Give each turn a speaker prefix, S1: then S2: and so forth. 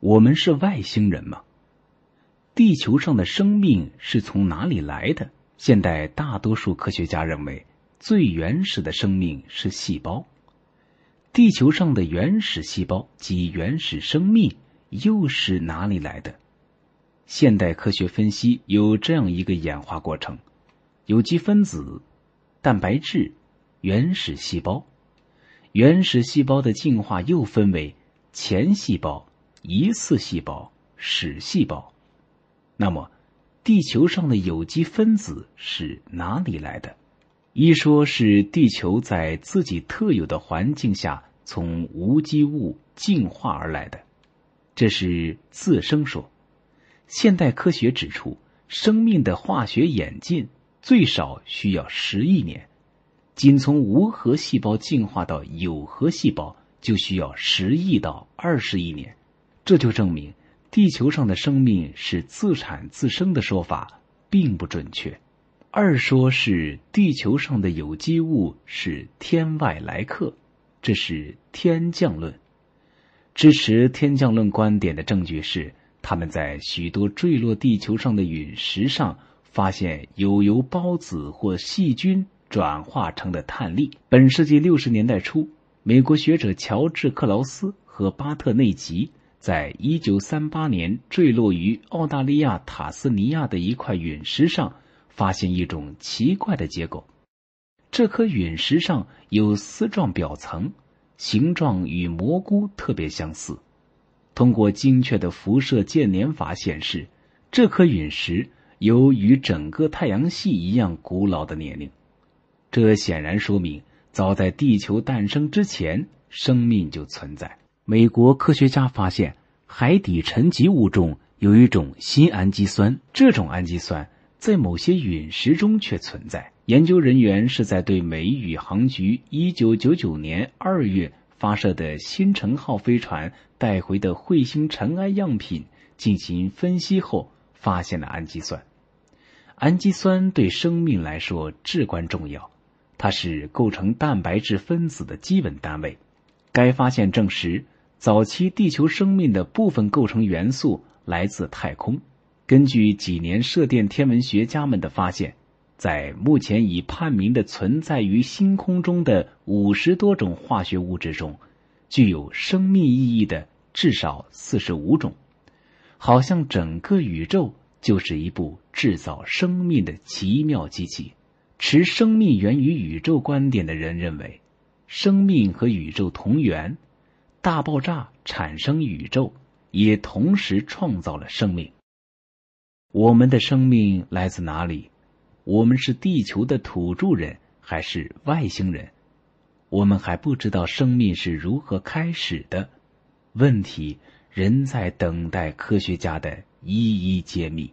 S1: 我们是外星人吗？地球上的生命是从哪里来的？现代大多数科学家认为，最原始的生命是细胞。地球上的原始细胞及原始生命又是哪里来的？现代科学分析有这样一个演化过程：有机分子、蛋白质、原始细胞。原始细胞的进化又分为前细胞、疑似细胞、始细胞。那么，地球上的有机分子是哪里来的？一说是地球在自己特有的环境下从无机物进化而来的，这是自生说。现代科学指出，生命的化学演进最少需要十亿年，仅从无核细胞进化到有核细胞就需要十亿到二十亿年，这就证明地球上的生命是自产自生的说法并不准确。二说是地球上的有机物是天外来客，这是天降论。支持天降论观点的证据是，他们在许多坠落地球上的陨石上发现有由孢子或细菌转化成的碳粒。本世纪六十年代初，美国学者乔治·克劳斯和巴特内吉在一九三八年坠落于澳大利亚塔斯尼亚的一块陨石上。发现一种奇怪的结构，这颗陨石上有丝状表层，形状与蘑菇特别相似。通过精确的辐射渐年法显示，这颗陨石有与整个太阳系一样古老的年龄。这显然说明，早在地球诞生之前，生命就存在。美国科学家发现，海底沉积物中有一种新氨基酸，这种氨基酸。在某些陨石中却存在。研究人员是在对美宇航局1999年2月发射的新城号飞船带回的彗星尘埃样品进行分析后，发现了氨基酸。氨基酸对生命来说至关重要，它是构成蛋白质分子的基本单位。该发现证实，早期地球生命的部分构成元素来自太空。根据几年射电天文学家们的发现，在目前已判明的存在于星空中的五十多种化学物质中，具有生命意义的至少四十五种。好像整个宇宙就是一部制造生命的奇妙机器。持生命源于宇宙观点的人认为，生命和宇宙同源，大爆炸产生宇宙，也同时创造了生命。我们的生命来自哪里？我们是地球的土著人还是外星人？我们还不知道生命是如何开始的，问题仍在等待科学家的一一揭秘。